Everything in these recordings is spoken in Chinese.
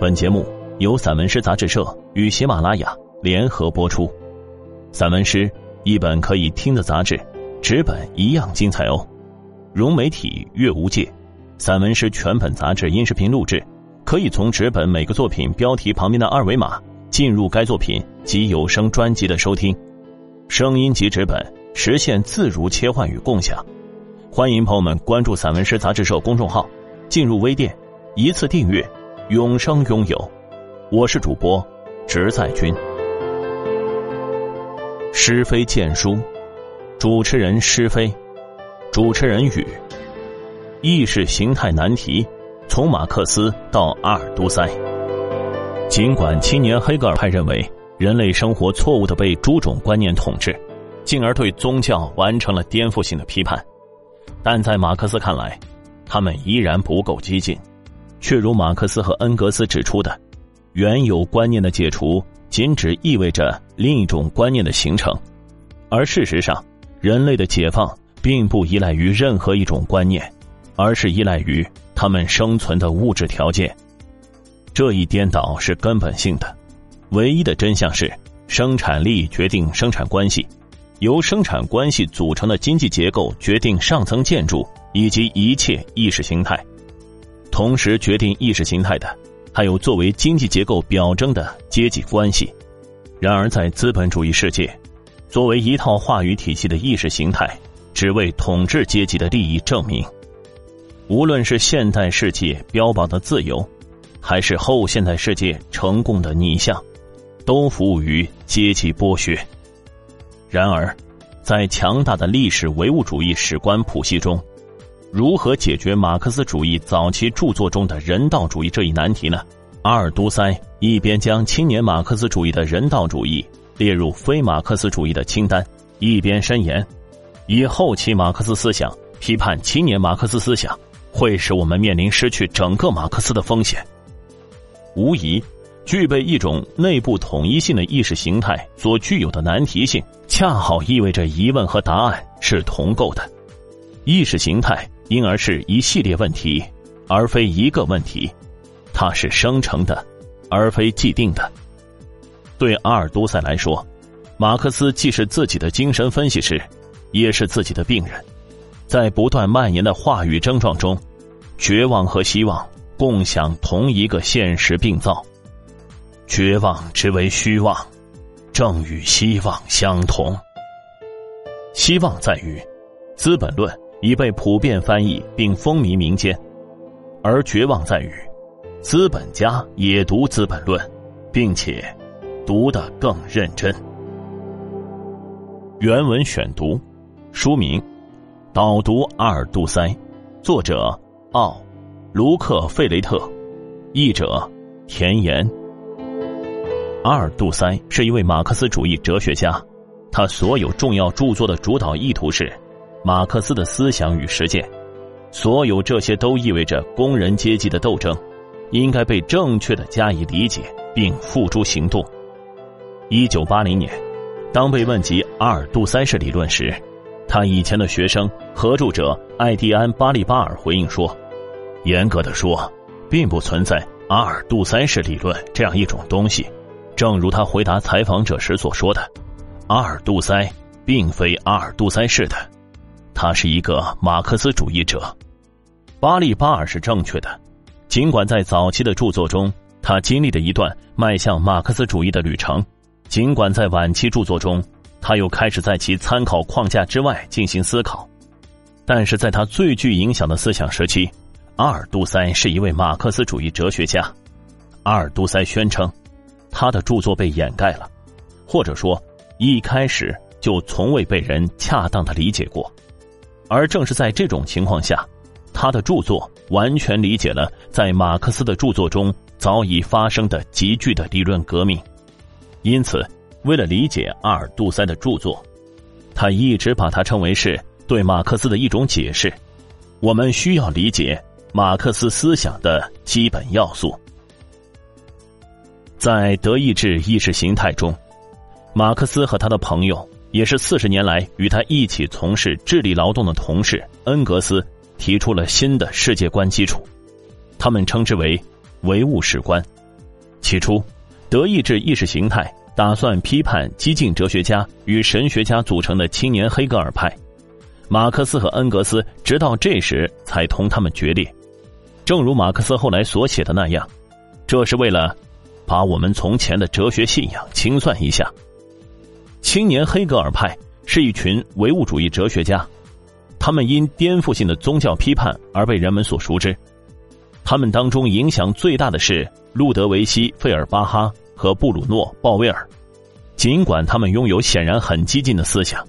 本节目由散文诗杂志社与喜马拉雅联合播出。散文诗一本可以听的杂志，纸本一样精彩哦。融媒体阅无界，散文诗全本杂志音视频录制，可以从纸本每个作品标题旁边的二维码进入该作品及有声专辑的收听。声音及纸本实现自如切换与共享。欢迎朋友们关注散文诗杂志社公众号，进入微店，一次订阅。永生拥有，我是主播直在君。施飞荐书，主持人施飞，主持人语。意识形态难题，从马克思到阿尔都塞。尽管青年黑格尔派认为人类生活错误的被诸种观念统治，进而对宗教完成了颠覆性的批判，但在马克思看来，他们依然不够激进。却如马克思和恩格斯指出的，原有观念的解除仅只意味着另一种观念的形成，而事实上，人类的解放并不依赖于任何一种观念，而是依赖于他们生存的物质条件。这一颠倒是根本性的，唯一的真相是生产力决定生产关系，由生产关系组成的经济结构决定上层建筑以及一切意识形态。同时决定意识形态的，还有作为经济结构表征的阶级关系。然而，在资本主义世界，作为一套话语体系的意识形态，只为统治阶级的利益证明。无论是现代世界标榜的自由，还是后现代世界成功的逆向，都服务于阶级剥削。然而，在强大的历史唯物主义史观谱系中。如何解决马克思主义早期著作中的人道主义这一难题呢？阿尔都塞一边将青年马克思主义的人道主义列入非马克思主义的清单，一边申言，以后期马克思思想批判青年马克思思想，会使我们面临失去整个马克思的风险。无疑，具备一种内部统一性的意识形态所具有的难题性，恰好意味着疑问和答案是同构的。意识形态。因而是一系列问题，而非一个问题。它是生成的，而非既定的。对阿尔都塞来说，马克思既是自己的精神分析师，也是自己的病人。在不断蔓延的话语症状中，绝望和希望共享同一个现实病灶。绝望之为虚妄，正与希望相同。希望在于《资本论》。已被普遍翻译并风靡民间，而绝望在于，资本家也读《资本论》，并且读得更认真。原文选读，书名《导读阿尔杜塞》，作者奥卢克费雷特，译者田岩。阿尔杜塞是一位马克思主义哲学家，他所有重要著作的主导意图是。马克思的思想与实践，所有这些都意味着工人阶级的斗争，应该被正确的加以理解并付诸行动。一九八零年，当被问及阿尔杜塞式理论时，他以前的学生合著者艾蒂安·巴利巴尔回应说：“严格的说，并不存在阿尔杜塞式理论这样一种东西。正如他回答采访者时所说的，阿尔杜塞并非阿尔杜塞式的。”他是一个马克思主义者，巴利巴尔是正确的。尽管在早期的著作中，他经历了一段迈向马克思主义的旅程；尽管在晚期著作中，他又开始在其参考框架之外进行思考，但是在他最具影响的思想时期，阿尔杜塞是一位马克思主义哲学家。阿尔杜塞宣称，他的著作被掩盖了，或者说一开始就从未被人恰当的理解过。而正是在这种情况下，他的著作完全理解了在马克思的著作中早已发生的急剧的理论革命。因此，为了理解阿尔杜塞的著作，他一直把它称为是对马克思的一种解释。我们需要理解马克思思想的基本要素。在德意志意识形态中，马克思和他的朋友。也是四十年来与他一起从事智力劳动的同事恩格斯提出了新的世界观基础，他们称之为唯物史观，起初，德意志意识形态打算批判激进哲学家与神学家组成的青年黑格尔派，马克思和恩格斯直到这时才同他们决裂。正如马克思后来所写的那样，这是为了把我们从前的哲学信仰清算一下。青年黑格尔派是一群唯物主义哲学家，他们因颠覆性的宗教批判而被人们所熟知。他们当中影响最大的是路德维希·费尔巴哈和布鲁诺·鲍威尔。尽管他们拥有显然很激进的思想，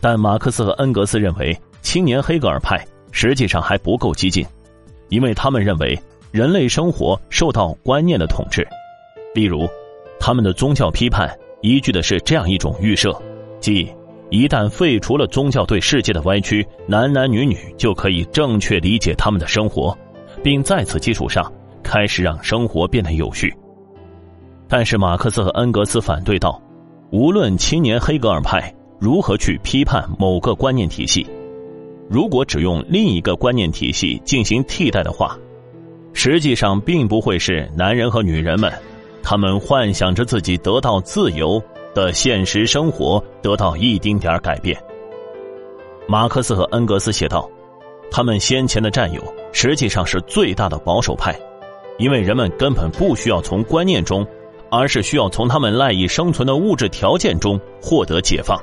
但马克思和恩格斯认为，青年黑格尔派实际上还不够激进，因为他们认为人类生活受到观念的统治。例如，他们的宗教批判。依据的是这样一种预设，即一旦废除了宗教对世界的歪曲，男男女女就可以正确理解他们的生活，并在此基础上开始让生活变得有序。但是马克思和恩格斯反对道，无论青年黑格尔派如何去批判某个观念体系，如果只用另一个观念体系进行替代的话，实际上并不会是男人和女人们。他们幻想着自己得到自由的现实生活得到一丁点改变。马克思和恩格斯写道：“他们先前的战友实际上是最大的保守派，因为人们根本不需要从观念中，而是需要从他们赖以生存的物质条件中获得解放。”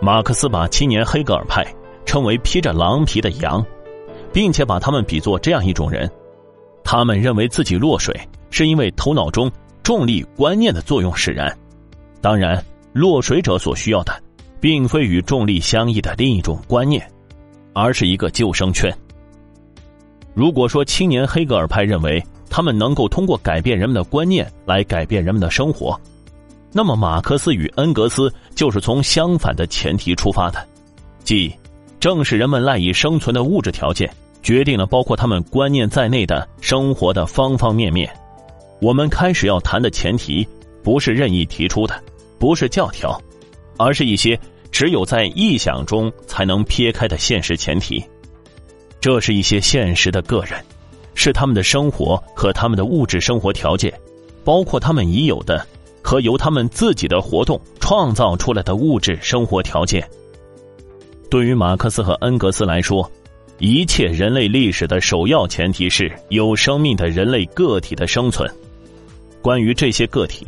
马克思把青年黑格尔派称为披着狼皮的羊，并且把他们比作这样一种人：他们认为自己落水。是因为头脑中重力观念的作用使然。当然，落水者所需要的，并非与重力相异的另一种观念，而是一个救生圈。如果说青年黑格尔派认为他们能够通过改变人们的观念来改变人们的生活，那么马克思与恩格斯就是从相反的前提出发的，即正是人们赖以生存的物质条件决定了包括他们观念在内的生活的方方面面。我们开始要谈的前提，不是任意提出的，不是教条，而是一些只有在臆想中才能撇开的现实前提。这是一些现实的个人，是他们的生活和他们的物质生活条件，包括他们已有的和由他们自己的活动创造出来的物质生活条件。对于马克思和恩格斯来说，一切人类历史的首要前提是有生命的人类个体的生存。关于这些个体，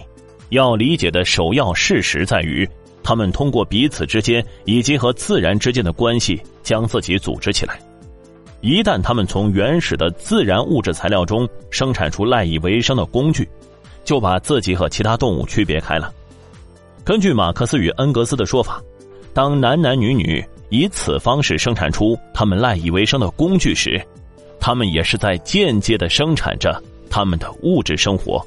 要理解的首要事实在于，他们通过彼此之间以及和自然之间的关系，将自己组织起来。一旦他们从原始的自然物质材料中生产出赖以为生的工具，就把自己和其他动物区别开了。根据马克思与恩格斯的说法，当男男女女以此方式生产出他们赖以为生的工具时，他们也是在间接的生产着他们的物质生活。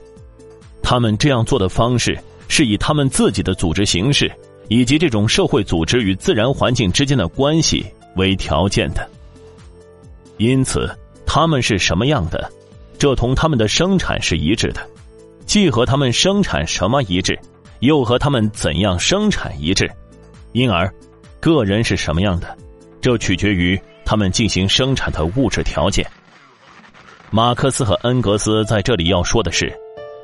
他们这样做的方式是以他们自己的组织形式以及这种社会组织与自然环境之间的关系为条件的。因此，他们是什么样的，这同他们的生产是一致的，既和他们生产什么一致，又和他们怎样生产一致。因而，个人是什么样的，这取决于他们进行生产的物质条件。马克思和恩格斯在这里要说的是。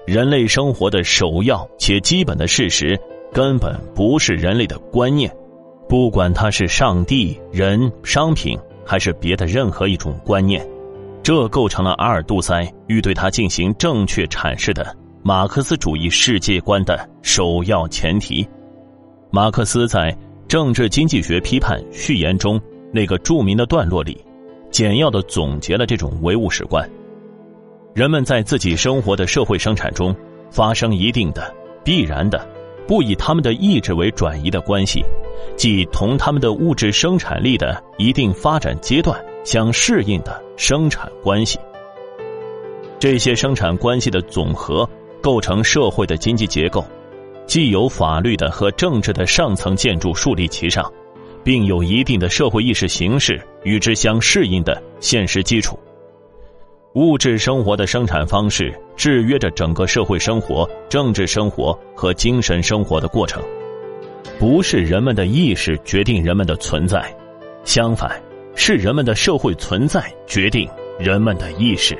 人类生活的首要且基本的事实，根本不是人类的观念，不管它是上帝、人、商品，还是别的任何一种观念，这构成了阿尔杜塞欲对他进行正确阐释的马克思主义世界观的首要前提。马克思在《政治经济学批判》序言中那个著名的段落里，简要的总结了这种唯物史观。人们在自己生活的社会生产中发生一定的、必然的、不以他们的意志为转移的关系，即同他们的物质生产力的一定发展阶段相适应的生产关系。这些生产关系的总和构成社会的经济结构，既有法律的和政治的上层建筑树立其上，并有一定的社会意识形式与之相适应的现实基础。物质生活的生产方式制约着整个社会生活、政治生活和精神生活的过程，不是人们的意识决定人们的存在，相反，是人们的社会存在决定人们的意识。